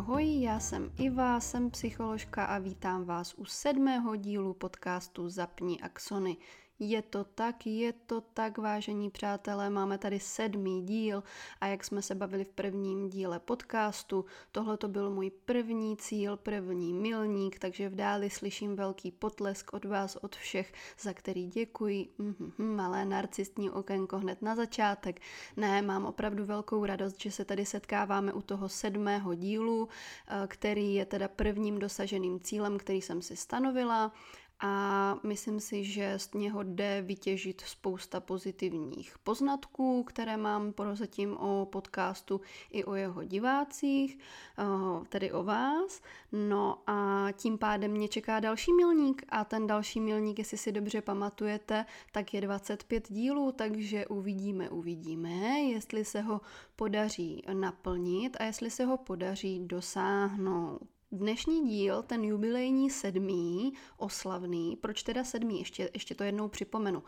Ahoj, já jsem Iva, jsem psycholožka a vítám vás u sedmého dílu podcastu Zapni Axony. Je to tak, je to tak, vážení přátelé, máme tady sedmý díl a jak jsme se bavili v prvním díle podcastu, tohle to byl můj první cíl, první milník, takže v dáli slyším velký potlesk od vás, od všech, za který děkuji. Mm-hmm, malé narcistní okénko hned na začátek. Ne, mám opravdu velkou radost, že se tady setkáváme u toho sedmého dílu, eh, který je teda prvním dosaženým cílem, který jsem si stanovila a myslím si, že z něho jde vytěžit spousta pozitivních poznatků, které mám prozatím o podcastu i o jeho divácích, eh, tedy o vás. No a tím pádem mě čeká další milník a ten další milník, jestli si dobře pamatujete, tak je 25 dílů, takže uvidíme, uvidíme, jestli se ho podaří naplnit a jestli se ho podaří dosáhnout. Dnešní díl, ten jubilejní sedmý, oslavný, proč teda sedmý, ještě, ještě to jednou připomenu.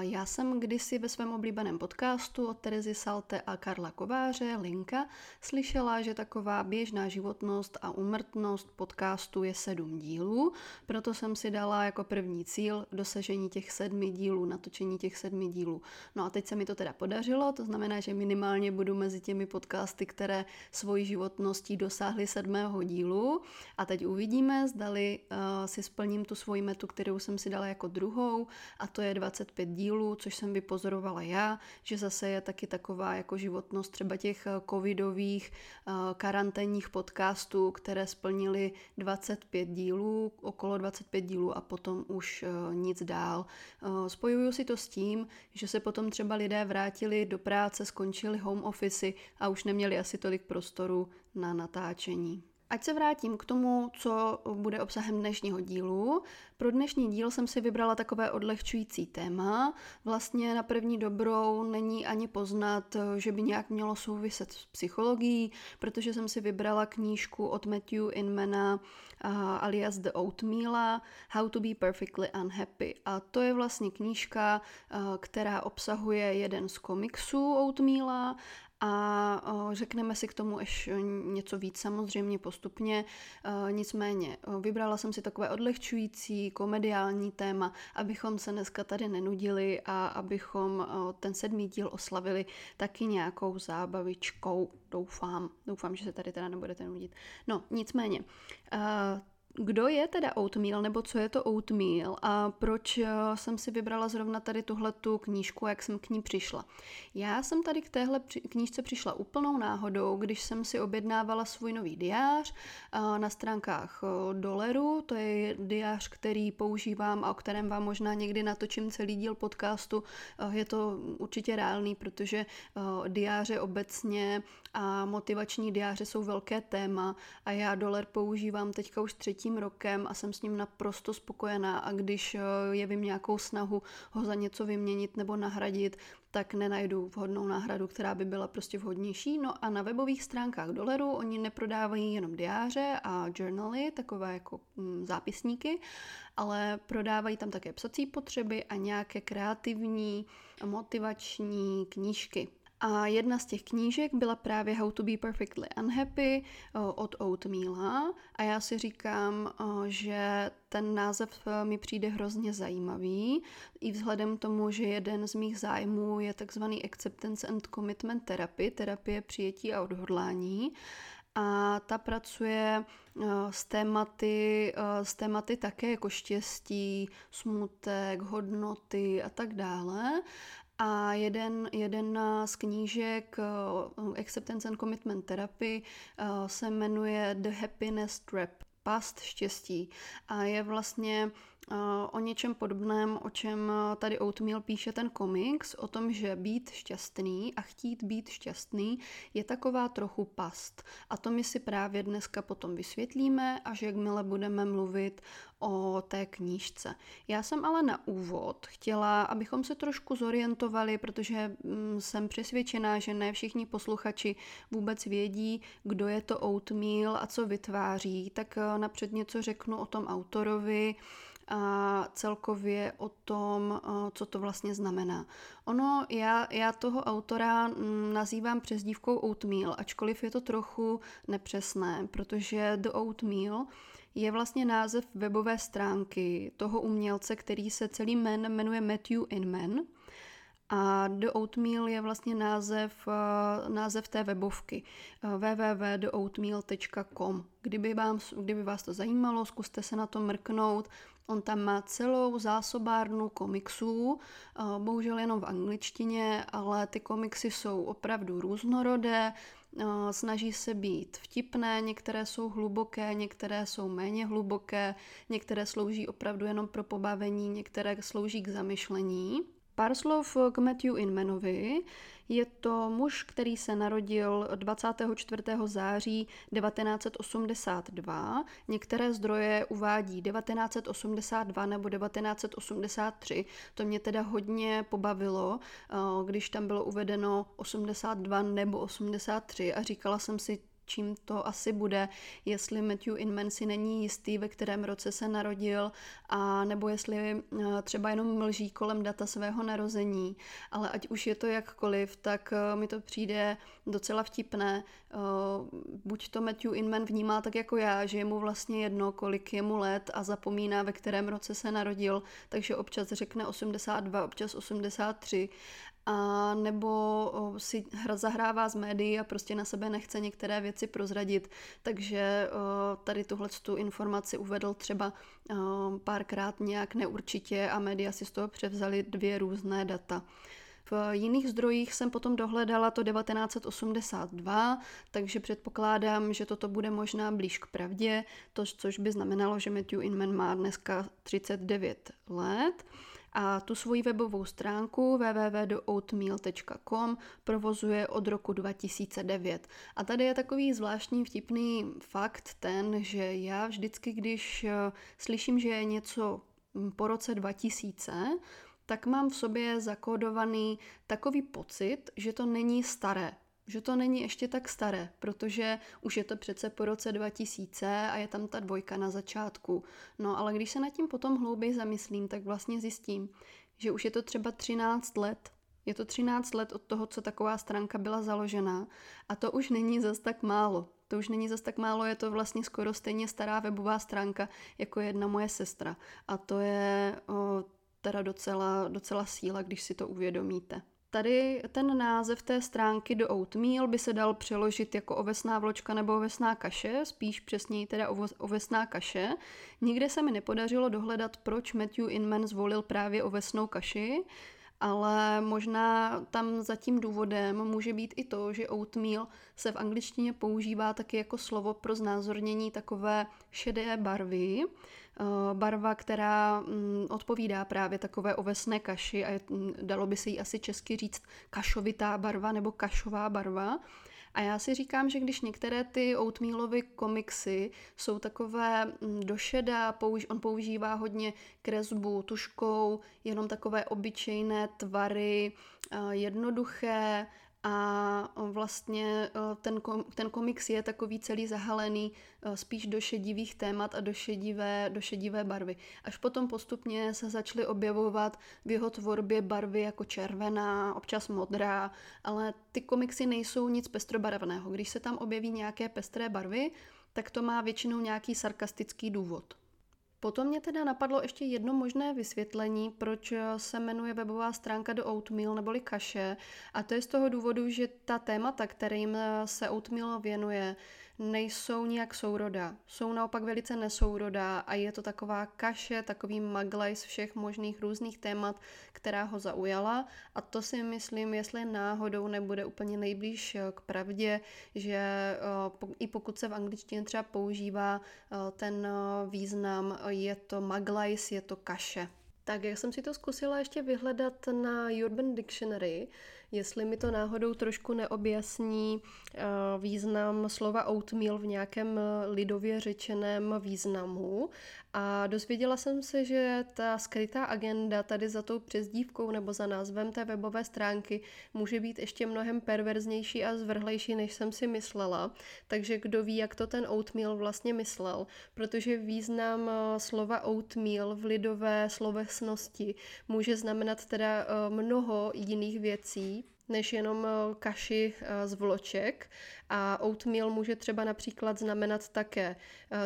Já jsem kdysi ve svém oblíbeném podcastu od Terezy Salte a Karla Kováře, Linka, slyšela, že taková běžná životnost a umrtnost podcastu je sedm dílů, proto jsem si dala jako první cíl dosažení těch sedmi dílů, natočení těch sedmi dílů. No a teď se mi to teda podařilo, to znamená, že minimálně budu mezi těmi podcasty, které svojí životností dosáhly sedmého dílu a teď uvidíme, zdali uh, si splním tu svoji metu, kterou jsem si dala jako druhou a to je 25 pět dílů, což jsem vypozorovala já, že zase je taky taková jako životnost třeba těch eh, covidových eh, karanténních podcastů, které splnili 25 dílů, okolo 25 dílů a potom už eh, nic dál. Spojuju si to s tím, že se potom třeba lidé vrátili do práce, skončili home office a už neměli asi tolik prostoru na natáčení. Ať se vrátím k tomu, co bude obsahem dnešního dílu. Pro dnešní díl jsem si vybrala takové odlehčující téma. Vlastně na první dobrou není ani poznat, že by nějak mělo souviset s psychologií, protože jsem si vybrala knížku od Matthew Inmana alias The Oatmeal How to be perfectly unhappy. A to je vlastně knížka, která obsahuje jeden z komiksů Oatmeala a řekneme si k tomu ještě něco víc samozřejmě postupně. Nicméně vybrala jsem si takové odlehčující komediální téma, abychom se dneska tady nenudili a abychom ten sedmý díl oslavili taky nějakou zábavičkou. Doufám, doufám, že se tady teda nebudete nudit. No, nicméně, kdo je teda oatmeal, nebo co je to oatmeal a proč eh, jsem si vybrala zrovna tady tuhle tu knížku, jak jsem k ní přišla. Já jsem tady k téhle knížce přišla úplnou náhodou, když jsem si objednávala svůj nový diář eh, na stránkách eh, Doleru, to je diář, který používám a o kterém vám možná někdy natočím celý díl podcastu. Je to určitě reálný, protože diáře obecně a motivační diáře jsou velké téma a já Doler používám teďka už třetí třetím rokem a jsem s ním naprosto spokojená a když eh, jevím nějakou snahu ho za něco vyměnit nebo nahradit, tak nenajdu vhodnou náhradu, která by byla prostě vhodnější. No a na webových stránkách Doleru oni neprodávají jenom diáře a journaly, takové jako mm, zápisníky, ale prodávají tam také psací potřeby a nějaké kreativní, motivační knížky. A jedna z těch knížek byla právě How to be perfectly unhappy od Oatmeala. A já si říkám, že ten název eh, mi přijde hrozně zajímavý, i vzhledem tomu, že jeden z mých zájmů je takzvaný acceptance and commitment therapy, terapie přijetí a odhodlání. A ta pracuje s tématy, s tématy také jako štěstí, smutek, hodnoty a tak dále. A jeden, jeden z knížek uh, Acceptance and Commitment Therapy uh, se jmenuje The Happiness Trap, past štěstí. A je vlastně o něčem podobném, o čem tady Oatmeal píše ten komiks, o tom, že být šťastný a chtít být šťastný je taková trochu past. A to my si právě dneska potom vysvětlíme, až jakmile budeme mluvit o té knížce. Já jsem ale na úvod chtěla, abychom se trošku zorientovali, protože mm, jsem přesvědčená, že ne všichni posluchači vůbec vědí, kdo je to Oatmeal a co vytváří, tak eh, napřed něco řeknu o tom autorovi, a celkově o tom, co to vlastně znamená. Ono, já, já toho autora mm, nazývám přezdívkou Oatmeal, ačkoliv je to trochu nepřesné, protože The Oatmeal je vlastně název webové stránky toho umělce, který se celý jmen jmenuje Matthew Inman. A The Oatmeal je vlastně název, eh, název té webovky eh, www.theoatmeal.com. Kdyby, vám, kdyby vás to zajímalo, zkuste se na to mrknout. On tam má celou zásobárnu komiksů, eh, bohužel jenom v angličtině, ale ty komiksy jsou opravdu různorodé, snaží se být vtipné, některé jsou hluboké, některé jsou méně hluboké, některé slouží opravdu jenom pro pobavení, některé slouží k zamyšlení. Pár slov k Matthew Inmanovi. Je to muž, který se narodil 24. září 1982. Některé zdroje uvádí 1982 nebo 1983. To mě teda hodně pobavilo, eh, když tam bylo uvedeno 82 nebo 83 a říkala jsem si, čím to asi bude, jestli Matthew Inman si není jistý, ve kterém roce se narodil, a nebo jestli eh, třeba jenom mlží kolem data svého narození. Ale ať už je to jakkoliv, tak eh, mi to přijde docela vtipné. Eh, buď to Matthew Inman vnímá tak jako já, že je mu vlastně jedno, kolik je mu let a zapomíná, ve kterém roce se narodil, takže občas řekne 82, občas 83 a nebo si zahrává z médií a prostě na sebe nechce některé věci prozradit, takže tady tuhle tu informaci uvedl třeba párkrát nějak neurčitě a média si z toho převzali dvě různé data. V jiných zdrojích jsem potom dohledala to 1982, takže předpokládám, že toto bude možná blíž k pravdě, to, což by znamenalo, že Matthew Inman má dneska 39 let a tu svoji webovou stránku www.oatmeal.com provozuje od roku 2009. A tady je takový zvláštní vtipný fakt ten, že já vždycky, když eh, slyším, že je něco hm, po roce 2000, tak mám v sobě zakódovaný takový pocit, že to není staré, že to není ještě tak staré, protože už je to přece po roce 2000 a je tam ta dvojka na začátku. No ale když se nad tím potom hlouběji zamyslím, tak vlastně zjistím, že už je to třeba 13 let. Je to 13 let od toho, co taková stránka byla založena a to už není zas tak málo. To už není zas tak málo, je to vlastně skoro stejně stará webová stránka jako jedna moje sestra. A to je o, teda docela, docela síla, když si to uvědomíte. Tady ten název té stránky do oatmeal by se dal přeložit jako ovesná vločka nebo ovesná kaše, spíš přesněji teda ovesná kaše. Nikde se mi nepodařilo dohledat, proč Matthew Inman zvolil právě ovesnou kaši, ale možná tam za tím důvodem může být i to, že oatmeal se v angličtině používá taky jako slovo pro znázornění takové šedé barvy, barva, která mm, odpovídá právě takové ovesné kaši a mm, dalo by se jí asi česky říct kašovitá barva nebo kašová barva. A já si říkám, že když některé ty oatmealovy komiksy jsou takové mm, došedá, použ- on používá hodně kresbu tuškou, jenom takové obyčejné tvary, jednoduché a vlastně ten, ten komiks je takový celý zahalený spíš do šedivých témat a do šedivé, do šedivé barvy. Až potom postupně se začaly objevovat v jeho tvorbě barvy jako červená, občas modrá, ale ty komiksy nejsou nic pestrobarevného. Když se tam objeví nějaké pestré barvy, tak to má většinou nějaký sarkastický důvod. Potom mě teda napadlo ještě jedno možné vysvětlení, proč se jmenuje webová stránka do Oatmeal neboli kaše. A to je z toho důvodu, že ta témata, kterým se Oatmeal věnuje, nejsou nijak sourodá. Jsou naopak velice nesourodá a je to taková kaše, takový maglaj z všech možných různých témat, která ho zaujala a to si myslím, jestli náhodou nebude úplně nejblíž eh, k pravdě, že eh, i pokud se v angličtině třeba používá eh, ten význam, je to maglajs, je to kaše. Tak jak jsem si to zkusila ještě vyhledat na Urban Dictionary, jestli mi to náhodou trošku neobjasní význam slova oatmeal v nějakém lidově řečeném významu. A dozvěděla jsem se, že ta skrytá agenda tady za tou přezdívkou nebo za názvem té webové stránky může být ještě mnohem perverznější a zvrhlejší, než jsem si myslela. Takže kdo ví, jak to ten oatmeal vlastně myslel, protože význam eh, slova oatmeal v lidové slovesnosti může znamenat teda eh, mnoho jiných věcí, než jenom eh, kaši z vloček. A oatmeal může třeba například znamenat také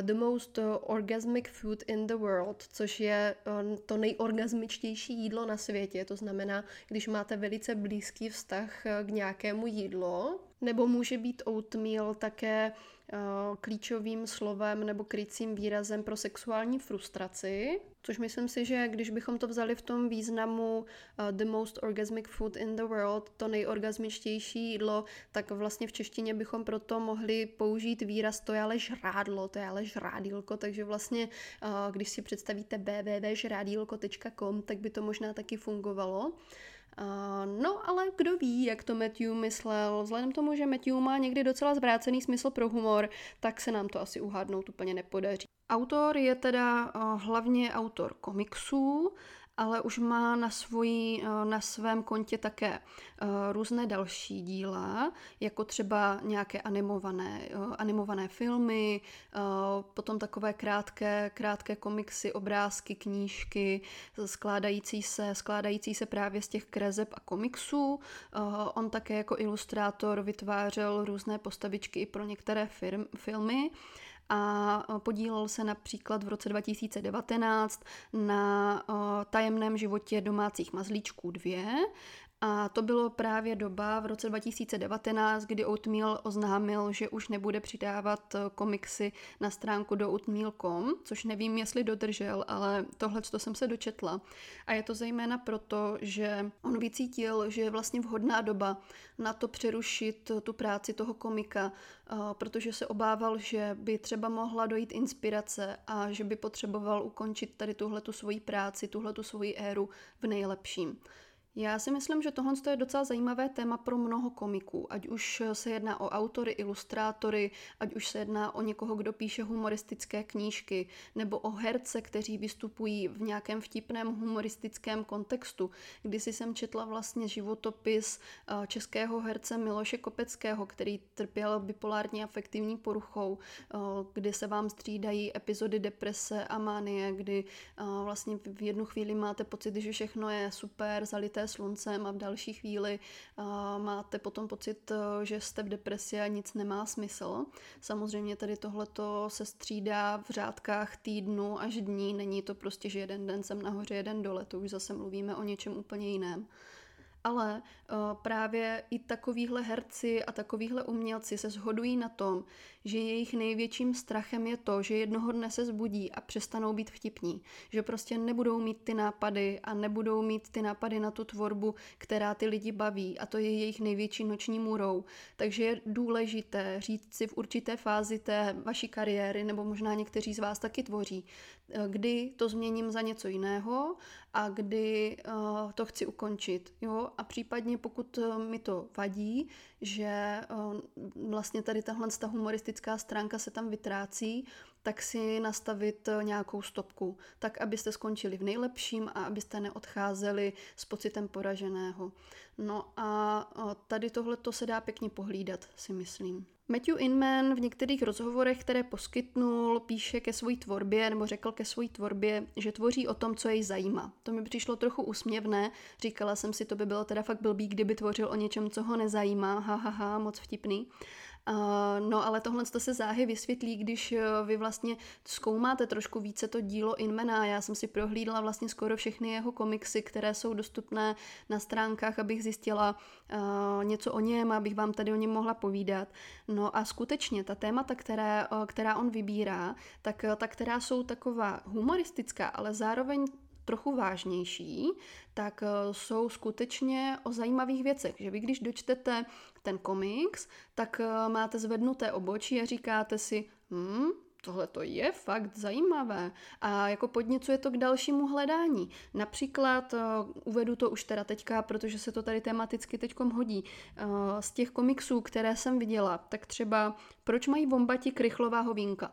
the most orgasmic food in the world, což je to nejorgasmičtější jídlo na světě. To znamená, když máte velice blízký vztah k nějakému jídlu, nebo může být oatmeal také klíčovým slovem nebo krycím výrazem pro sexuální frustraci, což myslím si, že když bychom to vzali v tom významu uh, the most orgasmic food in the world, to nejorgasmičtější jídlo, tak vlastně v češtině bychom proto mohli použít výraz to je ale žrádlo, to je ale žrádílko, takže vlastně uh, když si představíte www.žrádílko.com, tak by to možná taky fungovalo. Uh, no, ale kdo ví, jak to Matthew myslel. Vzhledem tomu, že Matthew má někdy docela zvrácený smysl pro humor, tak se nám to asi uhádnout úplně nepodaří. Autor je teda hlavně autor komiksů, ale už má na, svojí, eh, na svém kontě také eh, různé další díla, jako třeba nějaké animované, eh, animované filmy, potom takové krátké, krátké komiksy, obrázky, knížky, skládající se, skládající se právě z těch kreseb a komiksů. On také jako ilustrátor vytvářel různé postavičky i pro některé firm, filmy a podílel se například v roce 2019 na tajemném životě domácích mazlíčků 2 a to bylo právě doba v roce 2019, kdy Oatmeal oznámil, že už nebude přidávat komiksy na stránku do oatmeal.com, což nevím, jestli dodržel, ale tohle to jsem se dočetla. A je to zejména proto, že on vycítil, že je vlastně vhodná doba na to přerušit tu práci toho komika, protože se obával, že by třeba mohla dojít inspirace a že by potřeboval ukončit tady tuhle tu svoji práci, tuhle tu svoji éru v nejlepším. Já si myslím, že tohle je docela zajímavé téma pro mnoho komiků, ať už se jedná o autory, ilustrátory, ať už se jedná o někoho, kdo píše humoristické knížky, nebo o herce, kteří vystupují v nějakém vtipném humoristickém kontextu. Když jsem četla vlastně životopis eh, českého herce Miloše Kopeckého, který trpěl bipolární afektivní poruchou, eh, kdy se vám střídají epizody deprese a manie, kdy eh, vlastně v jednu chvíli máte pocit, že všechno je super, zalité zalité sluncem a v další chvíli máte potom pocit, uh, že jste v depresi a nic nemá smysl. Samozřejmě tady tohleto se střídá v řádkách týdnu až dní, není to prostě, že jeden den jsem nahoře, jeden dole, to už zase mluvíme o něčem úplně jiném ale uh, právě i takovýhle herci a takovýhle umělci se shodují na tom, že jejich největším strachem je to, že jednoho dne se zbudí a přestanou být vtipní. Že prostě nebudou mít ty nápady a nebudou mít ty nápady na tu tvorbu, která ty lidi baví a to je jejich největší noční můrou. Takže je důležité říct si v určité fázi té vaší kariéry, nebo možná někteří z vás taky tvoří, eh, kdy to změním za něco jiného a kdy uh, to chci ukončit. Jo? A případně pokud mi to vadí, že uh, vlastně tady tahle ta humoristická stránka se tam vytrácí, tak si nastavit nějakou stopku, tak abyste skončili v nejlepším a abyste neodcházeli s pocitem poraženého. No a tady tohle to se dá pěkně pohlídat, si myslím. Matthew Inman v některých rozhovorech, které poskytnul, píše ke své tvorbě, nebo řekl ke své tvorbě, že tvoří o tom, co jej zajímá. To mi přišlo trochu úsměvné, říkala jsem si, to by bylo teda fakt blbý, kdyby tvořil o něčem, co ho nezajímá, ha, ha, ha moc vtipný. Uh, no ale tohle to se záhy vysvětlí, když uh, vy vlastně zkoumáte trošku více to dílo Inmana. Já jsem si prohlídla vlastně skoro všechny jeho komiksy, které jsou dostupné na stránkách, abych zjistila uh, něco o něm, abych vám tady o něm mohla povídat. No a skutečně ta témata, které, která on vybírá, tak ta, která jsou taková humoristická, ale zároveň trochu vážnější, tak jsou skutečně o zajímavých věcech. Že vy, když dočtete ten komiks, tak eh, máte zvednuté obočí a říkáte si, hm, tohle to je fakt zajímavé a jako podněcuje to k dalšímu hledání. Například, uh, uvedu to už teda teďka, protože se to tady tematicky teďkom hodí, z těch komiksů, které jsem viděla, tak třeba proč mají vombati krychlová hovínka?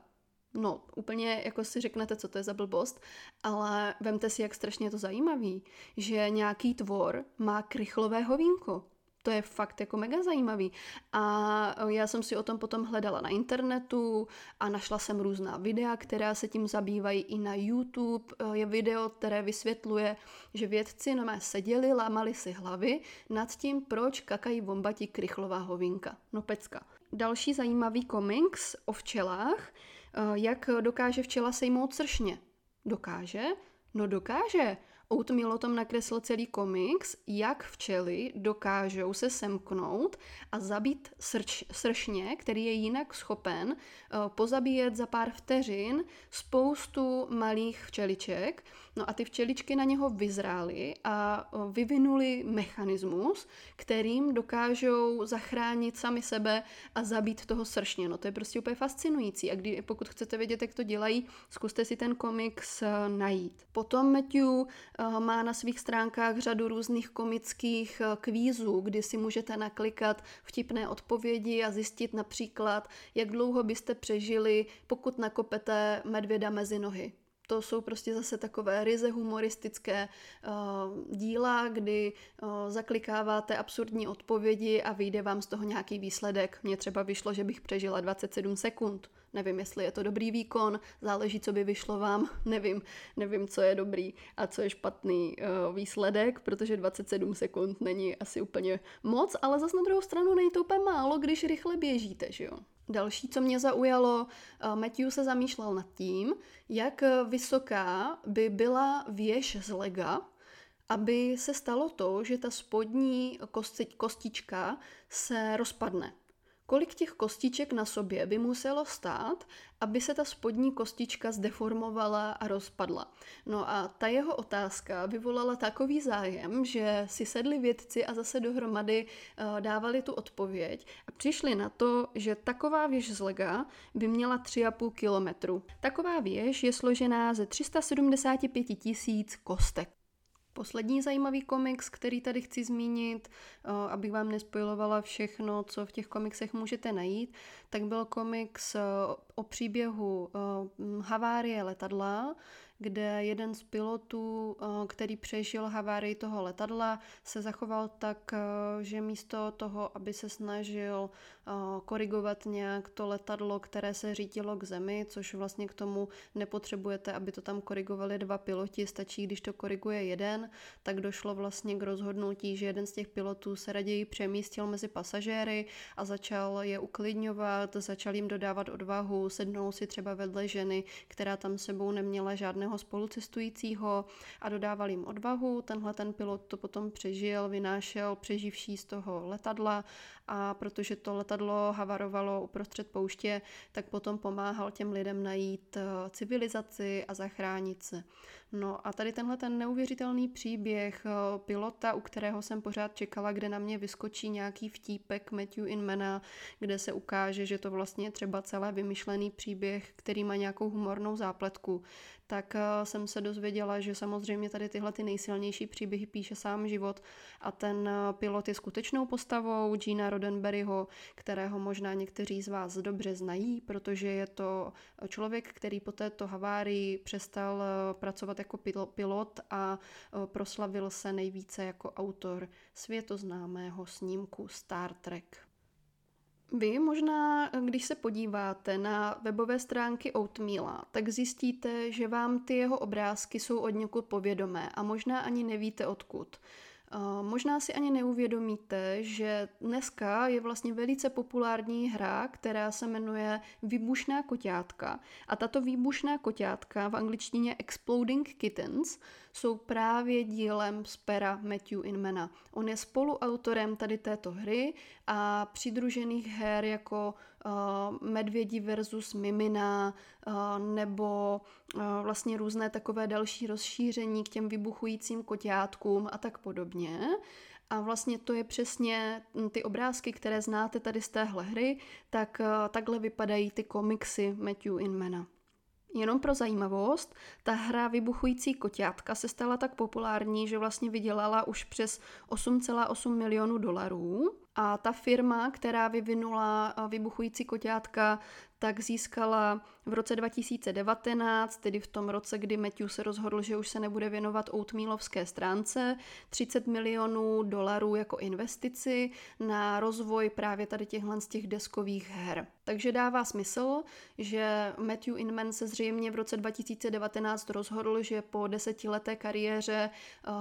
No, úplně jako si řeknete, co to je za blbost, ale vemte si, jak strašně je to zajímavý, že nějaký tvor má krychlové hovínko. To je fakt jako mega zajímavý. A já jsem si o tom potom hledala na internetu a našla jsem různá videa, která se tím zabývají i na YouTube. Je video, které vysvětluje, že vědci nomé seděli, lámali si hlavy nad tím, proč kakají vombati krychlová hovinka. No pecka. Další zajímavý komiks o včelách, jak dokáže včela sejmout sršně. Dokáže? No dokáže. Oatmeal o tom nakreslil celý komiks, jak včely dokážou se semknout a zabít srč, sršně, který je jinak schopen uh, pozabíjet za pár vteřin spoustu malých včeliček. No a ty včeličky na něho vyzrály a vyvinuli mechanismus, kterým dokážou zachránit sami sebe a zabít toho sršně. No to je prostě úplně fascinující a kdy, pokud chcete vědět, jak to dělají, zkuste si ten komiks uh, najít. Potom Matthew Eh, má na svých stránkách řadu různých komických eh, kvízů, kdy si můžete naklikat vtipné odpovědi a zjistit například, jak dlouho byste přežili, pokud nakopete medvěda mezi nohy. To jsou prostě zase takové ryze humoristické uh, díla, kdy uh, zaklikáváte absurdní odpovědi a vyjde vám z toho nějaký výsledek. Mně třeba vyšlo, že bych přežila 27 sekund. Nevím, jestli je to dobrý výkon, záleží, co by vyšlo vám, nevím, nevím, co je dobrý a co je špatný uh, výsledek, protože 27 sekund není asi úplně moc, ale zase na druhou stranu není to úplně málo, když rychle běžíte, že jo. Další, co mě zaujalo, uh, Matthew se zamýšlel nad tím, jak vysoká by byla věž z lega, aby se stalo to, že ta spodní kostička se rozpadne kolik těch kostiček na sobě by muselo stát, aby se ta spodní kostička zdeformovala a rozpadla. No a ta jeho otázka vyvolala takový zájem, že si sedli vědci a zase dohromady uh, dávali tu odpověď a přišli na to, že taková věž z lega by měla 3,5 kilometru. Taková věž je složená ze 375 tisíc kostek. Poslední zajímavý komiks, který tady chci zmínit, eh, abych vám nespojilovala všechno, co v těch komiksech můžete najít, tak byl komiks eh, o příběhu eh, havárie letadla, kde jeden z pilotů, který přežil havárii toho letadla, se zachoval tak, že místo toho, aby se snažil korigovat nějak to letadlo, které se řítilo k zemi, což vlastně k tomu nepotřebujete, aby to tam korigovali dva piloti, stačí, když to koriguje jeden, tak došlo vlastně k rozhodnutí, že jeden z těch pilotů se raději přemístil mezi pasažéry a začal je uklidňovat, začal jim dodávat odvahu, sednul si třeba vedle ženy, která tam sebou neměla žádného spolucestujícího a dodával jim odvahu. Tenhle ten pilot to potom přežil, vynášel přeživší z toho letadla a protože to letadlo havarovalo uprostřed pouště, tak potom pomáhal těm lidem najít eh, civilizaci a zachránit se. No a tady tenhle ten neuvěřitelný příběh eh, pilota, u kterého jsem pořád čekala, kde na mě vyskočí nějaký vtípek Matthew Inmana, kde se ukáže, že to vlastně je třeba celé vymyšlený příběh, který má nějakou humornou zápletku, tak eh, jsem se dozvěděla, že samozřejmě tady tyhle ty nejsilnější příběhy píše sám život a ten eh, pilot je skutečnou postavou Gina Roddenberryho, kterého možná někteří z vás dobře znají, protože je to člověk, který po této havárii přestal pracovat jako pilot a proslavil se nejvíce jako autor světoznámého snímku Star Trek. Vy možná, když se podíváte na webové stránky Oatmeala, tak zjistíte, že vám ty jeho obrázky jsou od někud povědomé a možná ani nevíte odkud. Možná si ani neuvědomíte, že dneska je vlastně velice populární hra, která se jmenuje Výbušná koťátka. A tato výbušná koťátka v angličtině Exploding Kittens jsou právě dílem z pera Matthew Inmana. On je spoluautorem tady této hry a přidružených her jako uh, Medvědi versus Mimina uh, nebo uh, vlastně různé takové další rozšíření k těm vybuchujícím koťátkům a tak podobně. A vlastně to je přesně ty obrázky, které znáte tady z téhle hry, tak takhle vypadají ty komiksy Matthew Inmana. Jenom pro zajímavost, ta hra Vybuchující koťátka se stala tak populární, že vlastně vydělala už přes 8,8 milionů dolarů. A ta firma, která vyvinula vybuchující koťátka, tak získala v roce 2019, tedy v tom roce, kdy Matthew se rozhodl, že už se nebude věnovat oatmealovské stránce, 30 milionů dolarů jako investici na rozvoj právě tady těchhle z těch deskových her. Takže dává smysl, že Matthew Inman se zřejmě v roce 2019 rozhodl, že po desetileté kariéře uh,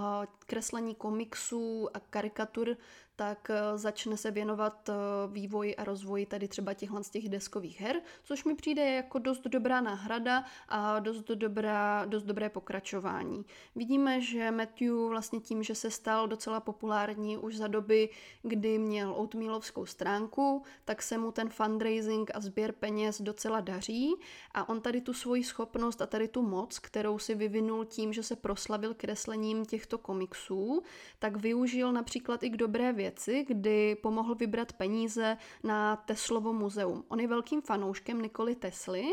kreslení komiksů a karikatur tak eh, začne se věnovat eh, vývoji a rozvoji tady třeba těchhle z těch deskových her, což mi přijde jako dost dobrá náhrada a dost, dobrá, dost dobré pokračování. Vidíme, že Matthew vlastně tím, že se stal docela populární už za doby, kdy měl oatmealovskou stránku, tak se mu ten fundraising a sběr peněz docela daří a on tady tu svoji schopnost a tady tu moc, kterou si vyvinul tím, že se proslavil kreslením těchto komiksů, tak využil například i k dobré věci kdy pomohl vybrat peníze na Teslovo muzeum. On je velkým fanouškem Nikoli Tesly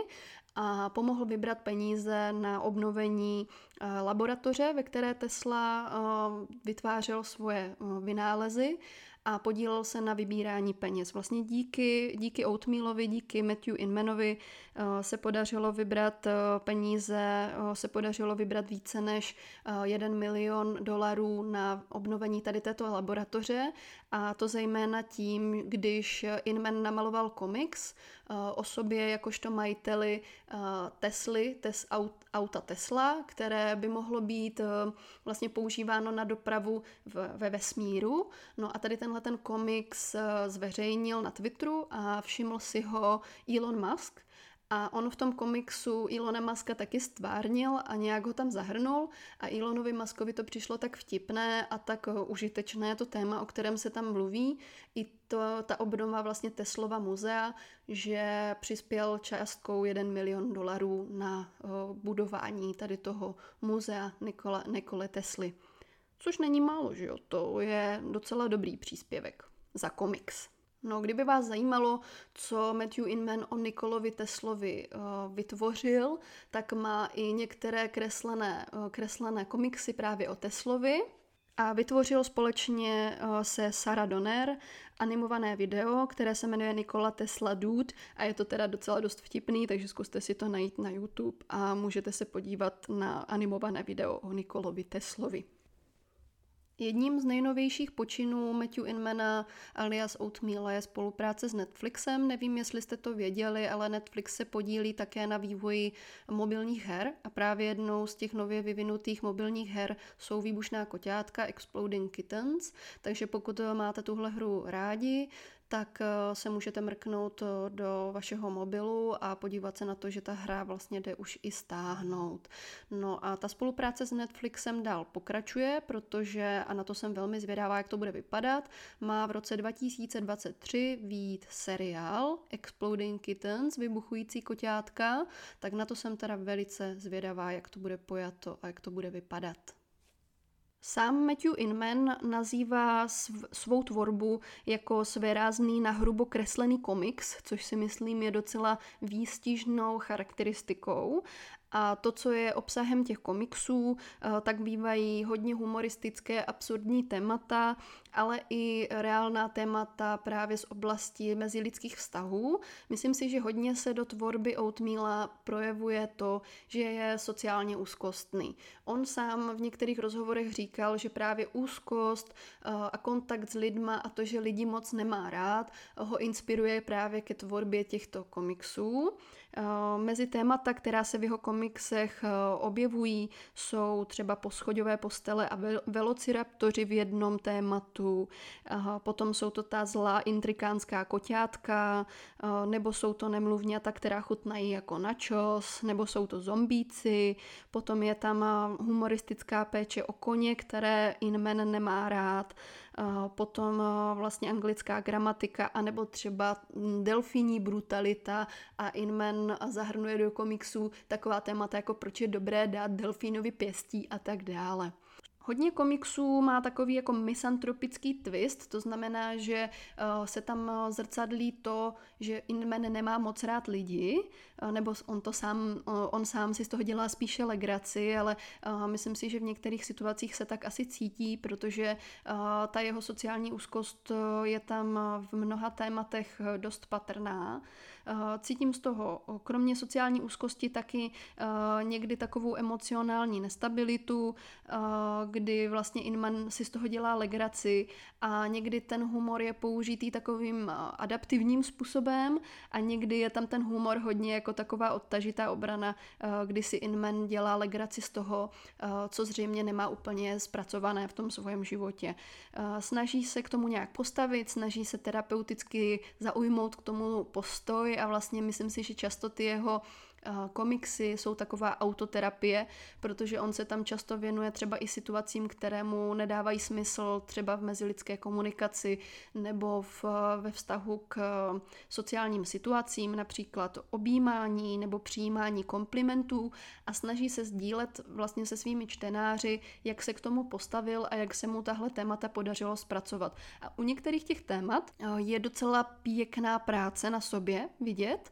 a pomohl vybrat peníze na obnovení eh, laboratoře, ve které Tesla eh, vytvářel svoje eh, vynálezy a podílel se na vybírání peněz. Vlastně díky, díky Oatmealovi, díky Matthew Inmanovi se podařilo vybrat peníze, se podařilo vybrat více než 1 milion dolarů na obnovení tady této laboratoře a to zejména tím, když Inman namaloval komiks o sobě jakožto majiteli Tesly, tes, auta Tesla, které by mohlo být vlastně používáno na dopravu ve vesmíru. No a tady tenhle ten komiks zveřejnil na Twitteru a všiml si ho Elon Musk, a on v tom komiksu Ilona Maska taky stvárnil a nějak ho tam zahrnul a Elonovi Maskovi to přišlo tak vtipné a tak eh, užitečné to téma, o kterém se tam mluví. I to, ta obnova vlastně Teslova muzea, že přispěl částkou 1 milion dolarů na uh, budování tady toho muzea Nikola, Nikole Tesly. Což není málo, že jo? To je docela dobrý příspěvek za komiks. No, kdyby vás zajímalo, co Matthew Inman o Nikolovi Teslovi uh, vytvořil, tak má i některé kreslené, uh, kreslené komiksy právě o Teslovi. A vytvořil společně uh, se Sarah Donner animované video, které se jmenuje Nikola Tesla Dude a je to teda docela dost vtipný, takže zkuste si to najít na YouTube a můžete se podívat na animované video o Nikolovi Teslovi. Jedním z nejnovějších počinů Matthew Inmana alias Oatmeal je spolupráce s Netflixem. Nevím, jestli jste to věděli, ale Netflix se podílí také na vývoji mobilních her a právě jednou z těch nově vyvinutých mobilních her jsou výbušná koťátka Exploding Kittens, takže pokud máte tuhle hru rádi, tak eh, se můžete mrknout eh, do vašeho mobilu a podívat se na to, že ta hra vlastně jde už i stáhnout. No a ta spolupráce s Netflixem dál pokračuje, protože, a na to jsem velmi zvědavá, jak to bude vypadat, má v roce 2023 výjít seriál Exploding Kittens, vybuchující koťátka, tak na to jsem teda velice zvědavá, jak to bude pojato a jak to bude vypadat. Sám Matthew Inman nazývá svou tvorbu jako svérázný na hrubo kreslený komiks, což si myslím je docela výstižnou charakteristikou a to, co je obsahem těch komiksů, eh, tak bývají hodně humoristické, absurdní témata, ale i reálná témata právě z oblasti mezilidských vztahů. Myslím si, že hodně se do tvorby Oatmeala projevuje to, že je sociálně úzkostný. On sám v některých rozhovorech říkal, že právě úzkost eh, a kontakt s lidma a to, že lidi moc nemá rád, ho inspiruje právě ke tvorbě těchto komiksů. Eh, mezi témata, která se v jeho komiksech eh, objevují, jsou třeba poschodové postele a velociraptoři v jednom tématu, potom jsou to ta zlá intrikánská koťátka, eh, nebo jsou to nemluvňata, která chutnají jako načos, nebo jsou to zombíci, potom je tam humoristická péče o koně, které Inman nemá rád, potom vlastně anglická gramatika, anebo třeba delfíní brutalita a Inman zahrnuje do komiksů taková témata, jako proč je dobré dát delfínovi pěstí a tak dále. Hodně komiksů má takový jako misantropický twist, to znamená, že uh, se tam zrcadlí to, že Inman nemá moc rád lidi, uh, nebo on to sám, on sám si z toho dělá spíše legraci, ale myslím si, že v některých situacích se tak asi cítí, protože ta jeho sociální úzkost je tam v mnoha tématech dost patrná. Eh, cítím z toho kromě sociální úzkosti taky eh, někdy takovou emocionální nestabilitu, eh, kdy vlastně Inman si z toho dělá legraci a někdy ten humor je použitý takovým adaptivním způsobem a někdy je tam ten humor hodně jako taková odtažitá obrana, kdy si Inman dělá legraci z toho, co zřejmě nemá úplně zpracované v tom svém životě. Snaží se k tomu nějak postavit, snaží se terapeuticky zaujmout k tomu postoj a vlastně myslím si, že často ty jeho eh, komiksy jsou taková autoterapie, protože on se tam často věnuje třeba i situacím, které mu nedávají smysl, třeba v mezilidské komunikaci nebo v, ve vztahu k eh, sociálním situacím, například objímání nebo přijímání komplimentů a snaží se sdílet vlastně se svými čtenáři, jak se k tomu postavil a jak se mu tahle témata podařilo zpracovat. A u některých těch témat eh, je docela pěkná práce na sobě vidět,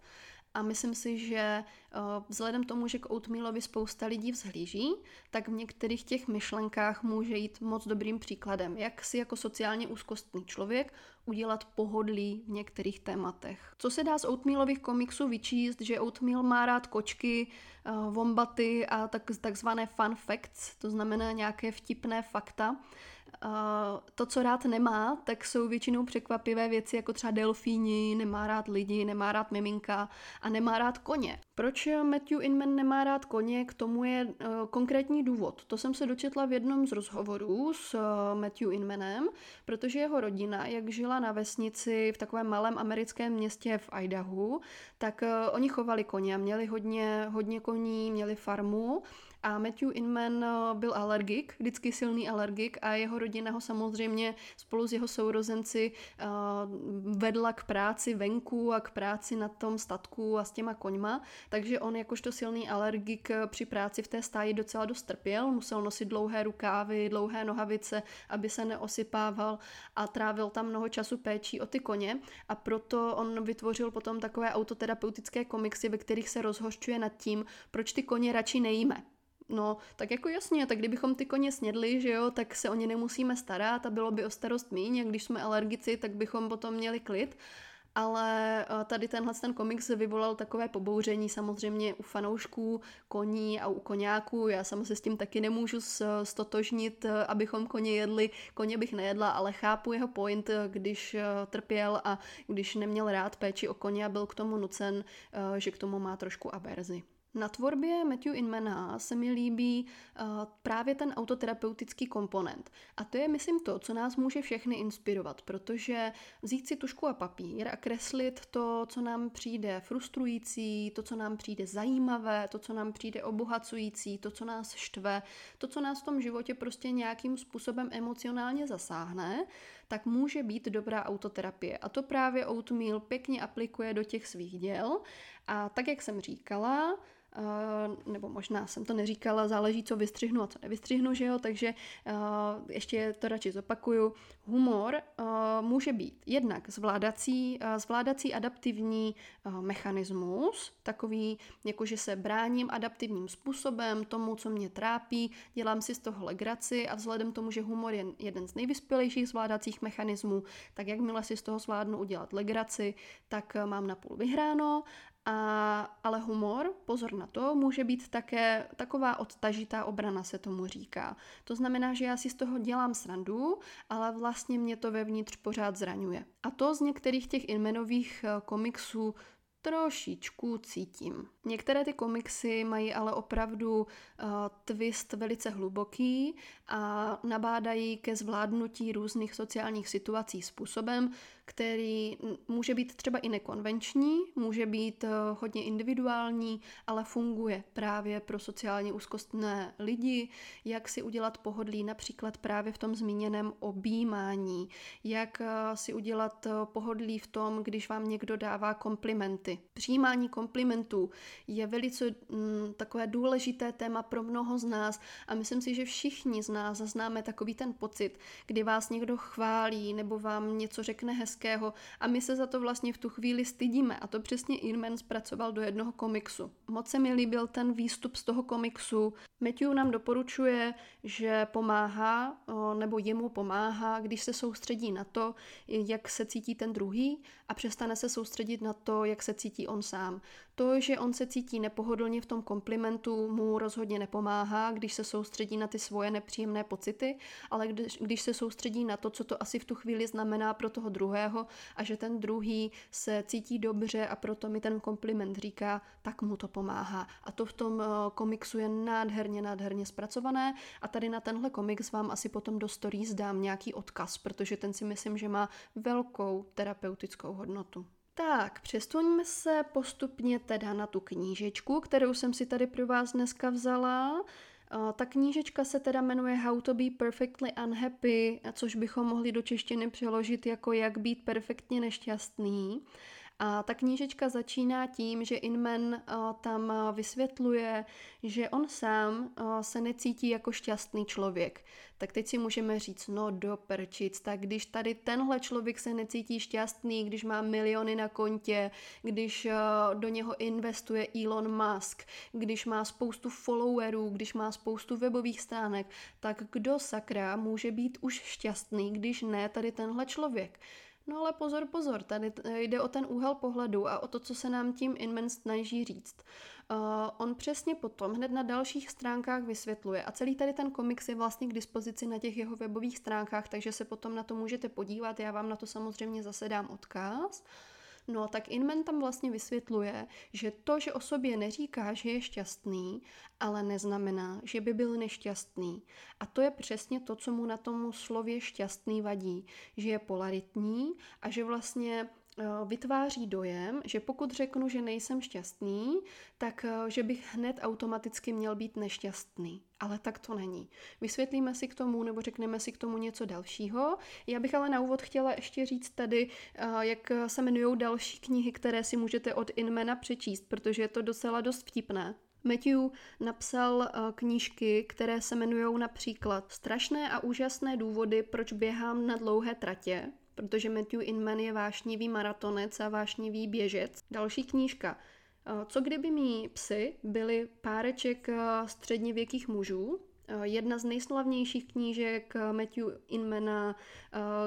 a myslím si, že eh, vzhledem tomu, že k oatmealovi spousta lidí vzhlíží, tak v některých těch myšlenkách může jít moc dobrým příkladem, jak si jako sociálně úzkostný člověk udělat pohodlí v některých tématech. Co se dá z oatmealových komiksů vyčíst, že oatmeal má rád kočky, eh, vombaty a tak, takzvané fun facts, to znamená nějaké vtipné fakta, to, co rád nemá, tak jsou většinou překvapivé věci, jako třeba delfíni, nemá rád lidi, nemá rád miminka a nemá rád koně. Proč Matthew Inman nemá rád koně, k tomu je uh, konkrétní důvod. To jsem se dočetla v jednom z rozhovorů s uh, Matthew Inmanem, protože jeho rodina, jak žila na vesnici v takovém malém americkém městě v Idahu, tak uh, oni chovali koně měli hodně, hodně koní, měli farmu a Matthew Inman eh, byl alergik, vždycky silný alergik a jeho rodina ho samozřejmě spolu s jeho sourozenci eh, vedla k práci venku a k práci na tom statku a s těma koňma, takže on jakožto silný alergik eh, při práci v té stáji docela dost trpěl, musel nosit dlouhé rukávy, dlouhé nohavice, aby se neosypával a trávil tam mnoho času péčí o ty koně. A proto on vytvořil potom takové autoterapeutické komiksy, ve kterých se rozhořčuje nad tím, proč ty koně radši nejíme. No, tak jako jasně, tak kdybychom ty koně snědli, že jo, tak se o ně nemusíme starat a bylo by o starost míň, a když jsme alergici, tak bychom potom měli klid. Ale eh, tady tenhle ten komiks vyvolal takové pobouření samozřejmě u fanoušků koní a u koňáků. Já sama se s tím taky nemůžu stotožnit, eh, abychom koně jedli. Koně bych nejedla, ale chápu jeho point, eh, když trpěl a když neměl rád péči o koně a byl k tomu nucen, že k tomu má trošku averzi. Na tvorbě Matthew Inmana se mi líbí uh, právě ten autoterapeutický komponent. A to je, myslím, to, co nás může všechny inspirovat, protože vzít si tušku a papír a kreslit to, co nám přijde frustrující, to, co nám přijde zajímavé, to, co nám přijde obohacující, to, co nás štve, to, co nás v tom životě prostě nějakým způsobem emocionálně zasáhne, tak může být dobrá autoterapie. A to právě Oatmeal pěkně aplikuje do těch svých děl. A tak, jak jsem říkala, Uh, nebo možná jsem to neříkala, záleží, co vystřihnu a co nevystřihnu, že jo, takže uh, ještě to radši zopakuju. Humor uh, může být jednak zvládací, zvládací adaptivní mechanismus, takový, jako že se bráním adaptivním způsobem tomu, co mě trápí, dělám si z toho legraci a vzhledem tomu, že humor je jeden z nejvyspělejších zvládacích mechanismů, tak jakmile si z toho zvládnu udělat legraci, tak mám napůl vyhráno a, ale humor, pozor na to, může být také taková odtažitá obrana, se tomu říká. To znamená, že já si z toho dělám srandu, ale vlastně mě to vevnitř pořád zraňuje. A to z některých těch Inmanových eh, komiksů trošičku cítím. Některé ty komiksy mají ale opravdu uh, twist velice hluboký a nabádají ke zvládnutí různých sociálních situací způsobem, který může být třeba i nekonvenční, může být eh, hodně individuální, ale funguje právě pro sociálně úzkostné lidi, jak si udělat pohodlí například právě v tom zmíněném objímání, jak eh, si udělat pohodlí v tom, když vám někdo dává komplimenty. Přijímání komplimentů je velice mm, takové důležité téma pro mnoho z nás a myslím si, že všichni z nás zaznáme takový ten pocit, kdy vás někdo chválí nebo vám něco řekne hezkého a my se za to vlastně v tu chvíli stydíme a to přesně Inman zpracoval do jednoho komiksu. Moc se mi líbil ten výstup z toho komiksu. Matthew nám doporučuje, že pomáhá nebo jemu pomáhá, když se soustředí na to, jak se cítí ten druhý a přestane se soustředit na to, jak se cítí on sám. To, že on se cítí nepohodlně v tom komplimentu, mu rozhodně nepomáhá, když se soustředí na ty svoje nepříjemné pocity, ale když, když se soustředí na to, co to asi v tu chvíli znamená pro toho druhého a že ten druhý se cítí dobře a proto mi ten kompliment říká, tak mu to pomáhá. A to v tom eh, komiksu je nádherně, nádherně zpracované a tady na tenhle komiks vám asi potom do stories dám nějaký odkaz, protože ten si myslím, že má velkou terapeutickou hodnotu. Tak, přesuňme se postupně teda na tu knížečku, kterou jsem si tady pro vás dneska vzala. Ta knížečka se teda jmenuje How to be perfectly unhappy, což bychom mohli do češtiny přeložit jako jak být perfektně nešťastný. A ta knížečka začíná tím, že Inman uh, tam uh, vysvětluje, že on sám uh, se necítí jako šťastný člověk. Tak teď si můžeme říct, no do prčic, tak když tady tenhle člověk se necítí šťastný, když má miliony na kontě, když do něho investuje Elon Musk, když má spoustu followerů, když má spoustu webových stránek, tak kdo sakra může být už šťastný, když ne tady tenhle člověk? No ale pozor, pozor, tady jde o ten úhel pohledu a o to, co se nám tím Inman snaží říct. Uh, on přesně potom hned na dalších stránkách vysvětluje a celý tady ten komiks je vlastně k dispozici na těch jeho webových stránkách, takže se potom na to můžete podívat, já vám na to samozřejmě zase dám odkaz. Uh, No tak Inman tam vlastně vysvětluje, že to, že o sobě neříká, že je šťastný, ale neznamená, že by byl nešťastný. A to je přesně to, co mu na tomu slově šťastný vadí, že je polaritní a že vlastně vytváří dojem, že pokud řeknu, že nejsem šťastný, tak eh, že bych hned automaticky měl být nešťastný. Ale tak to není. Vysvětlíme si k tomu nebo řekneme si k tomu něco dalšího. Já bych ale na úvod chtěla ještě říct tady, eh, jak se jmenují další knihy, které si můžete od Inmana přečíst, protože je to docela dost vtipné. Matthew napsal knížky, které se jmenují například Strašné a úžasné důvody, proč běhám na dlouhé tratě, protože Matthew Inman je vášnivý maratonec a vášnivý běžec. Další knížka. Eh, co kdyby mý psy byli páreček eh, středněvěkých mužů? Eh, jedna z nejslavnějších knížek Matthew Inmana,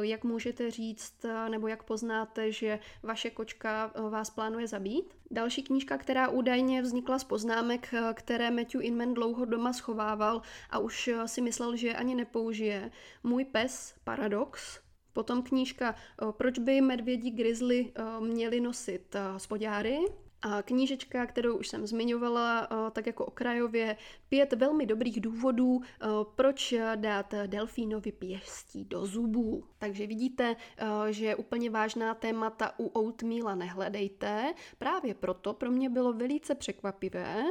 jak můžete říct, nebo jak poznáte, že vaše kočka vás plánuje zabít. Další knížka, která údajně vznikla z poznámek, které Matthew Inman dlouho doma schovával a už si myslel, že ani nepoužije. Můj pes Paradox, Potom knížka Proč by medvědí grizzly měli nosit spodňáry. A knížečka, kterou už jsem zmiňovala, tak jako okrajově, pět velmi dobrých důvodů, proč dát delfínovi pěstí do zubů. Takže vidíte, že úplně vážná témata u oatmeala nehledejte. Právě proto pro mě bylo velice překvapivé,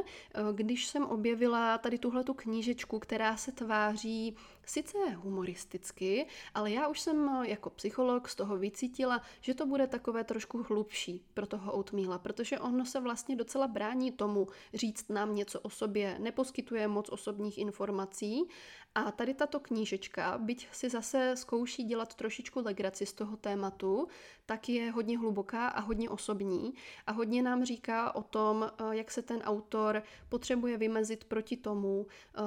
když jsem objevila tady tuhletu knížečku, která se tváří sice humoristicky, ale já už jsem eh, jako psycholog z toho vycítila, že to bude takové trošku hlubší pro toho Oatmeala, protože ono se vlastně docela brání tomu říct nám něco o sobě, neposkytuje moc osobních informací. A tady tato knížečka, byť si zase zkouší dělat trošičku legraci z toho tématu, tak je hodně hluboká a hodně osobní. A hodně nám říká o tom, eh, jak se ten autor potřebuje vymezit proti tomu, eh,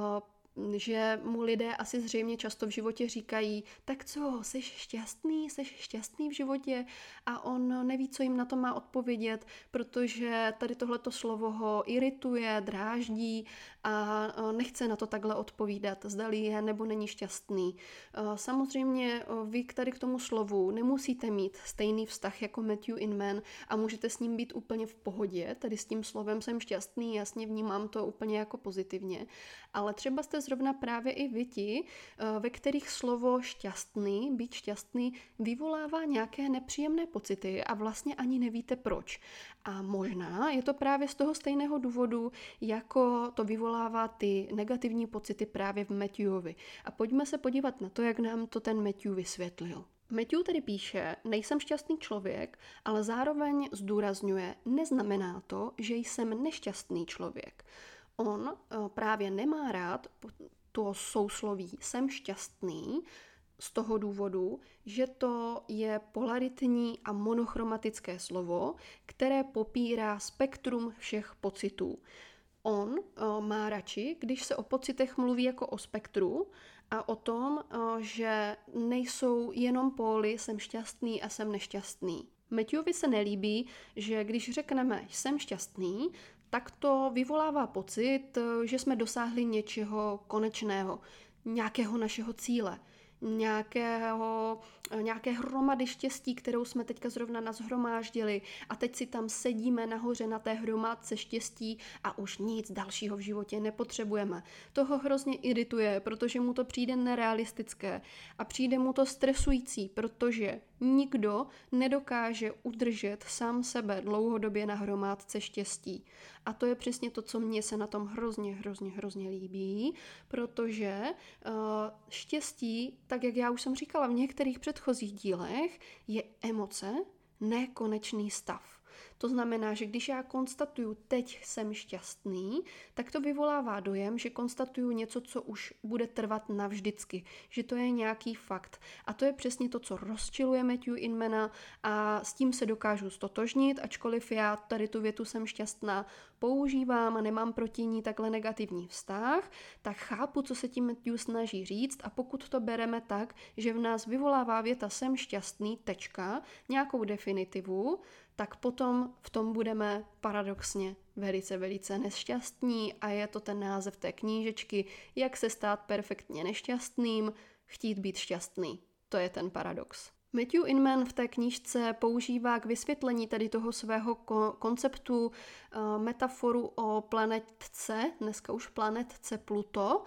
že mu lidé asi zřejmě často v životě říkají, tak co, jsi šťastný, jsi šťastný v životě? A on neví, co jim na to má odpovědět, protože tady tohleto slovo ho irituje, dráždí a nechce na to takhle odpovídat, zdali je nebo není šťastný. Samozřejmě vy tady k tomu slovu nemusíte mít stejný vztah jako Matthew Inman a můžete s ním být úplně v pohodě, tady s tím slovem jsem šťastný, jasně vnímám to úplně jako pozitivně, ale třeba jste zrovna právě i vy ti, ve kterých slovo šťastný, být šťastný, vyvolává nějaké nepříjemné pocity a vlastně ani nevíte proč. A možná je to právě z toho stejného důvodu, jako to vyvolává ty negativní pocity právě v Matthewovi. A pojďme se podívat na to, jak nám to ten Matthew vysvětlil. Matthew tedy píše, nejsem šťastný člověk, ale zároveň zdůrazňuje, neznamená to, že jsem nešťastný člověk. On eh, právě nemá rád to sousloví jsem šťastný z toho důvodu, že to je polaritní a monochromatické slovo, které popírá spektrum všech pocitů. On eh, má radši, když se o pocitech mluví jako o spektru a o tom, eh, že nejsou jenom póly jsem šťastný a jsem nešťastný. Matthewovi se nelíbí, že když řekneme jsem šťastný, tak to vyvolává pocit, eh, že jsme dosáhli něčeho konečného, nějakého našeho cíle nějakého, nějaké hromady štěstí, kterou jsme teďka zrovna nazhromáždili a teď si tam sedíme nahoře na té hromádce štěstí a už nic dalšího v životě nepotřebujeme. Toho hrozně irituje, protože mu to přijde nerealistické a přijde mu to stresující, protože nikdo nedokáže udržet sám sebe dlouhodobě na hromádce štěstí. A to je přesně to, co mně se na tom hrozně, hrozně, hrozně líbí, protože uh, štěstí, tak jak já už jsem říkala v některých předchozích dílech, je emoce, nekonečný stav. To znamená, že když já konstatuju, teď jsem šťastný, tak to vyvolává dojem, že konstatuju něco, co už bude trvat navždycky, že to je nějaký fakt. A to je přesně to, co rozčiluje Matthew Inmana a s tím se dokážu stotožnit, ačkoliv já tady tu větu jsem šťastná používám a nemám proti ní takhle negativní vztah, tak chápu, co se tím Matthew snaží říct a pokud to bereme tak, že v nás vyvolává věta jsem šťastný, tečka, nějakou definitivu, tak potom v tom budeme paradoxně velice, velice nešťastní a je to ten název té knížečky, jak se stát perfektně nešťastným, chtít být šťastný. To je ten paradox. Matthew Inman v té knížce používá k vysvětlení tady toho svého ko- konceptu uh, metaforu o planetce, dneska už planetce Pluto,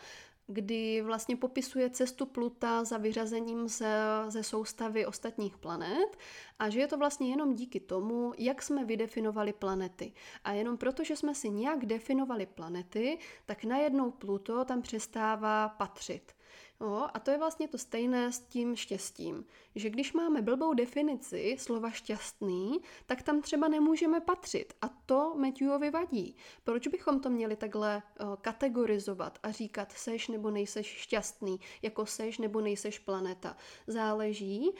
kdy vlastně popisuje cestu Pluta za vyřazením ze, ze soustavy ostatních planet a že je to vlastně jenom díky tomu, jak jsme vydefinovali planety. A jenom proto, že jsme si nějak definovali planety, tak najednou Pluto tam přestává patřit. No, a to je vlastně to stejné s tím štěstím, že když máme blbou definici slova šťastný, tak tam třeba nemůžeme patřit a to Matthewovi vadí. Proč bychom to měli takhle kategorizovat a říkat seš nebo nejseš šťastný, jako seš nebo nejseš planeta. Záleží,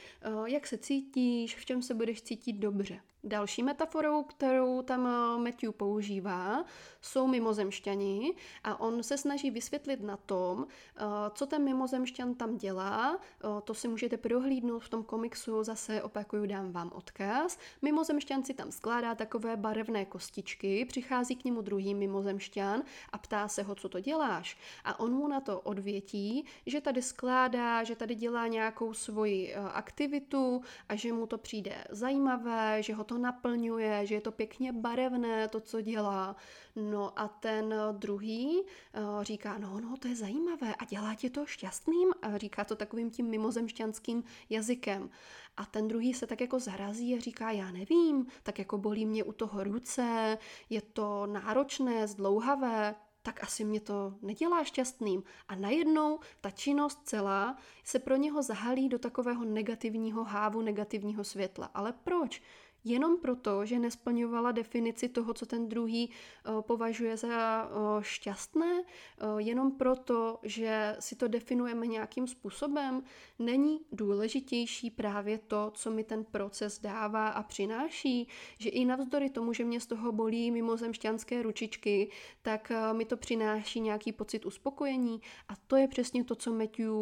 jak se cítíš, v čem se budeš cítit dobře. Další metaforou, kterou tam eh, Matthew používá, jsou mimozemšťani a on se snaží vysvětlit na tom, eh, co ten mimozemšťan tam dělá. Eh, to si můžete prohlídnout v tom komiksu, zase opakuju, dám vám odkaz. Mimozemšťan si tam skládá takové barevné kostičky, přichází k němu druhý mimozemšťan a ptá se ho, co to děláš. A on mu na to odvětí, že tady skládá, že tady dělá nějakou svoji aktivitu a že mu to přijde zajímavé, že ho to to naplňuje, že je to pěkně barevné, to, co dělá. No a ten druhý uh, říká, no, no, to je zajímavé a dělá tě to šťastným a říká to takovým tím mimozemšťanským jazykem. A ten druhý se tak jako zarazí a říká, já nevím, tak jako bolí mě u toho ruce, je to náročné, zdlouhavé, tak asi mě to nedělá šťastným. A najednou ta činnost celá se pro něho zahalí do takového negativního hávu, negativního světla. Ale proč? Jenom proto, že nesplňovala definici toho, co ten druhý uh, považuje za uh, šťastné, uh, jenom proto, že si to definujeme nějakým způsobem, není důležitější právě to, co mi ten proces dává a přináší, že i navzdory tomu, že mě z toho bolí mimozemšťanské ručičky, tak mi to přináší nějaký pocit uspokojení a to je přesně to, co Matthew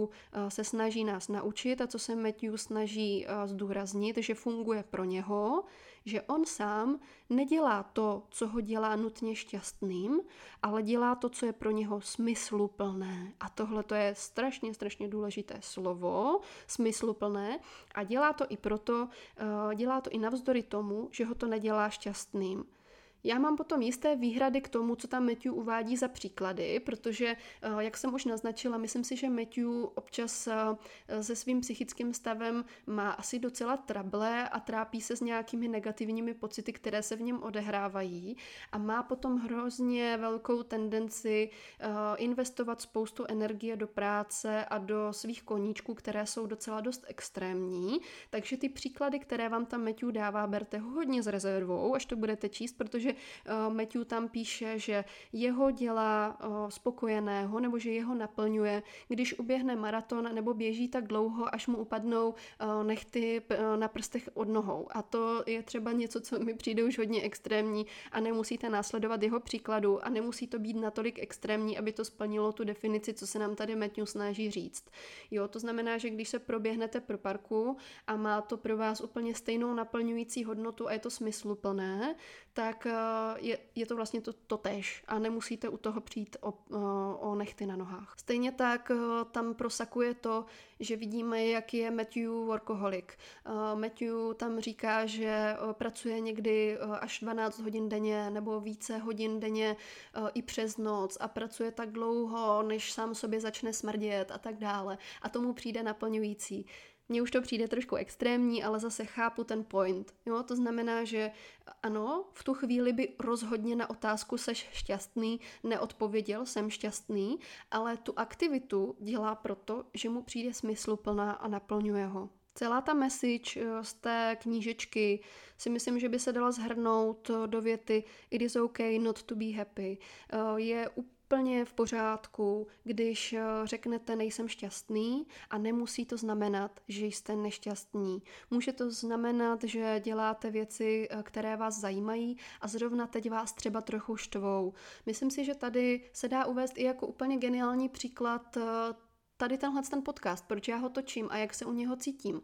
se snaží nás naučit a co se Matthew snaží zdůraznit, že funguje pro něho, že on sám nedělá to, co ho dělá nutně šťastným, ale dělá to, co je pro něho smysluplné. A tohle to je strašně, strašně důležité slovo, smysluplné. A dělá to i proto, eh, dělá to i navzdory tomu, že ho to nedělá šťastným. Já mám potom jisté výhrady k tomu, co tam Matthew uvádí za příklady, protože, eh, jak jsem už naznačila, myslím si, že Matthew občas eh, se svým psychickým stavem má asi docela trable a trápí se s nějakými negativními pocity, které se v něm odehrávají a má potom hrozně velkou tendenci eh, investovat spoustu energie do práce a do svých koníčků, které jsou docela dost extrémní. Takže ty příklady, které vám tam Matthew dává, berte hodně s rezervou, až to budete číst, protože uh, Matthew tam píše, že jeho dělá uh, spokojeného nebo že jeho naplňuje, když uběhne maraton nebo běží tak dlouho, až mu upadnou uh, nechty na prstech od nohou. A to je třeba něco, co mi přijde už hodně extrémní a nemusíte následovat jeho příkladu a nemusí to být natolik extrémní, aby to splnilo tu definici, co se nám tady Matthew snaží říct. Jo, to znamená, že když se proběhnete pro parku a má to pro vás úplně stejnou naplňující hodnotu a je to smysluplné, tak eh, je, je to vlastně to, to tež a nemusíte u toho přijít o, eh, o nechty na nohách. Stejně tak eh, tam prosakuje to, že vidíme, jak je Matthew workaholic. Matthew tam říká, že pracuje někdy až 12 hodin denně nebo více hodin denně i přes noc a pracuje tak dlouho, než sám sobě začne smrdět a tak dále. A tomu přijde naplňující. Mně už to přijde trošku extrémní, ale zase chápu ten point. Jo? To znamená, že ano, v tu chvíli by rozhodně na otázku seš šťastný neodpověděl, jsem šťastný, ale tu aktivitu dělá proto, že mu přijde smysluplná a naplňuje ho. Celá ta message eh, z té knížečky si myslím, že by se dala zhrnout do věty It is okay not to be happy. Eh, je úplně úplně v pořádku, když eh, řeknete nejsem šťastný a nemusí to znamenat, že jste nešťastní. Může to znamenat, že děláte věci, eh, které vás zajímají a zrovna teď vás třeba trochu štvou. Myslím si, že tady se dá uvést i jako úplně geniální příklad eh, tady tenhle ten podcast, proč já ho točím a jak se u něho cítím.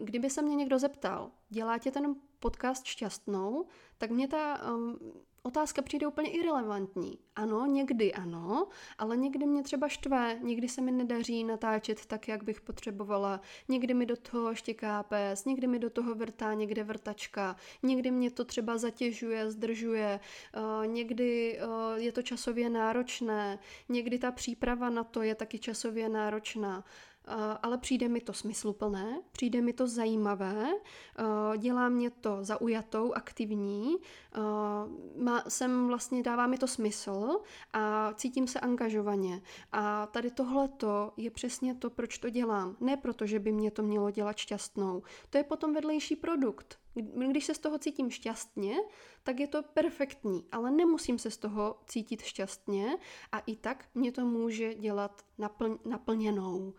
Kdyby se mě někdo zeptal, dělá tě ten podcast šťastnou, tak mě ta um, otázka přijde úplně irrelevantní. Ano, někdy ano, ale někdy mě třeba štve, někdy se mi nedaří natáčet tak, jak bych potřebovala, někdy mi do toho štěká pes, někdy mi do toho vrtá někde vrtačka, někdy mě to třeba zatěžuje, zdržuje, uh, někdy uh, je to časově náročné, někdy ta příprava na to je taky časově náročná. Eh, ale přijde mi to smysluplné, přijde mi to zajímavé, eh, dělá mě to zaujatou, aktivní, eh, má, jsem vlastně, dává mi to smysl a cítím se angažovaně. A tady tohleto je přesně to, proč to dělám. Ne proto, že by mě to mělo dělat šťastnou. To je potom vedlejší produkt. Když se z toho cítím šťastně, tak je to perfektní, ale nemusím se z toho cítit šťastně a i tak mě to může dělat naplněnou.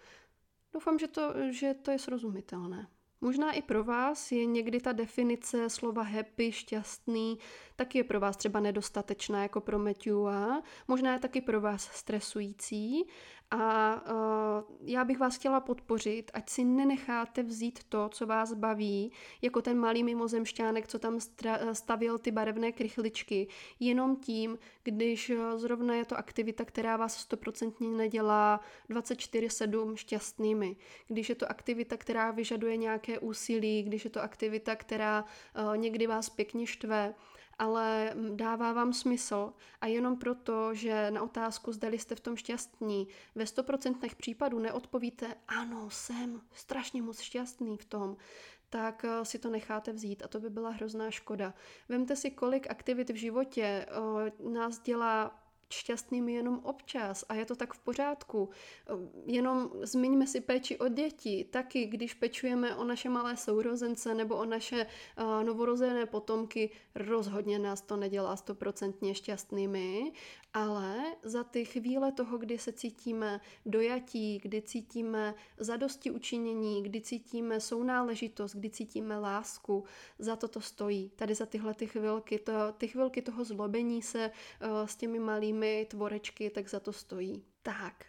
Doufám, že to, že to je srozumitelné. Možná i pro vás je někdy ta definice slova happy, šťastný, taky je pro vás třeba nedostatečná jako pro Matthewa, možná je taky pro vás stresující a uh, já bych vás chtěla podpořit, ať si nenecháte vzít to, co vás baví, jako ten malý mimozemšťánek, co tam stavil ty barevné krychličky, jenom tím, když zrovna je to aktivita, která vás stoprocentně nedělá 24-7 šťastnými. Když je to aktivita, která vyžaduje nějaké úsilí, když je to aktivita, která uh, někdy vás pěkně štve, ale dává vám smysl a jenom proto, že na otázku, zdali jste v tom šťastní, ve 100% případů neodpovíte, ano, jsem strašně moc šťastný v tom, tak eh, si to necháte vzít a to by byla hrozná škoda. Vemte si, kolik aktivit v životě uh, nás dělá šťastnými jenom občas a je to tak v pořádku. Jenom zmiňme si péči o děti, taky když pečujeme o naše malé sourozence nebo o naše uh, novorozené potomky, rozhodně nás to nedělá stoprocentně šťastnými, ale za ty chvíle toho, kdy se cítíme dojatí, kdy cítíme zadosti učinění, kdy cítíme sounáležitost, kdy cítíme lásku, za to to stojí. Tady za tyhle ty chvilky, to, ty chvilky toho zlobení se uh, s těmi malými tvorečky, tak za to stojí. Tak,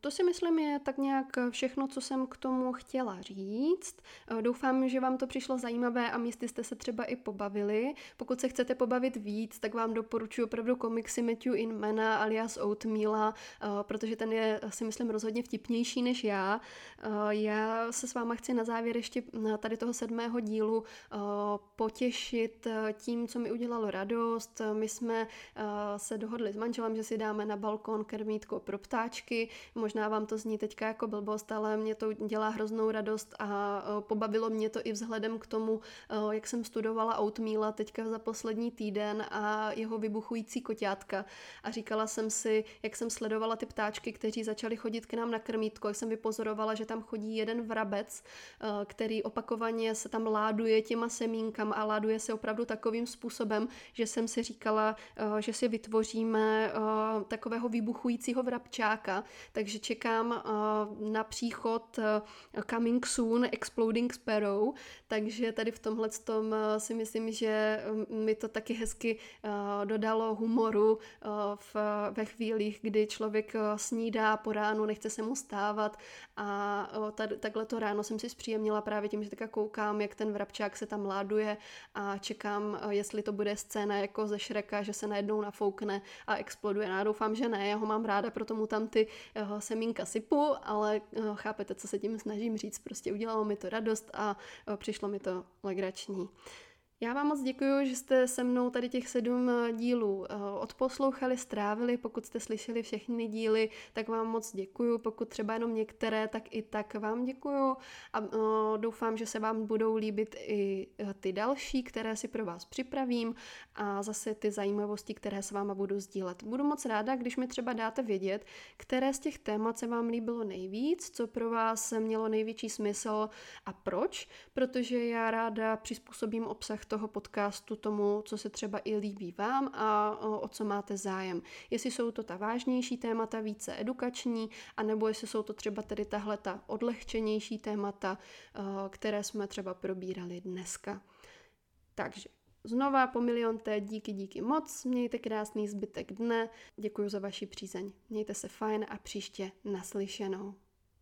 To si myslím je tak nějak všechno, co jsem k tomu chtěla říct. Doufám, že vám to přišlo zajímavé a místy jste se třeba i pobavili. Pokud se chcete pobavit víc, tak vám doporučuji opravdu komiksy Matthew Inmana alias Oatmeala, protože ten je si myslím rozhodně vtipnější než já. Já se s váma chci na závěr ještě tady toho sedmého dílu potěšit tím, co mi udělalo radost. My jsme se dohodli s manželem, že si dáme na balkon krmítko pro ptáčky. Možná vám to zní teďka jako blbost, ale mě to dělá hroznou radost a pobavilo mě to i vzhledem k tomu, jak jsem studovala Oatmeala teďka za poslední týden a jeho vybuchující koťátka. A říkala jsem si, jak jsem sledovala ty ptáčky, kteří začali chodit k nám na krmítko, jak jsem vypozorovala, že tam chodí jeden vrabec, který opakovaně se tam láduje těma semínkama a láduje se opravdu takovým způsobem, že jsem si říkala, že si vytvoříme takového výbuchujícího vrabčáka, takže čekám na příchod Coming Soon Exploding Sparrow, takže tady v tomhle tom si myslím, že mi to taky hezky dodalo humoru v, ve chvílích, kdy člověk snídá po ránu, nechce se mu stávat a tady, takhle to ráno jsem si zpříjemnila právě tím, že tak koukám, jak ten vrabčák se tam láduje a čekám, jestli to bude scéna jako ze Šreka, že se najednou nafoukne a exploduje. Já doufám, že ne, já ho mám ráda, proto mu tam ty semínka sypu, ale uh, chápete, co se tím snažím říct, prostě udělalo mi to radost a uh, přišlo mi to legrační. Já vám moc děkuji, že jste se mnou tady těch sedm eh, dílů eh, odposlouchali, strávili. Pokud jste slyšeli všechny díly, tak vám moc děkuji. Pokud třeba jenom některé, tak i tak vám děkuji. A eh, doufám, že se vám budou líbit i ty další, které si pro vás připravím a zase ty zajímavosti, které s váma budu sdílet. Budu moc ráda, když mi třeba dáte vědět, které z těch témat se vám líbilo nejvíc, co pro vás mělo největší smysl a proč, protože já ráda přizpůsobím obsah toho podcastu tomu, co se třeba i líbí vám a o co máte zájem. Jestli jsou to ta vážnější témata, více edukační, anebo jestli jsou to třeba tedy tahle ta odlehčenější témata, které jsme třeba probírali dneska. Takže Znova po milionté díky, díky moc, mějte krásný zbytek dne, děkuji za vaši přízeň, mějte se fajn a příště naslyšenou.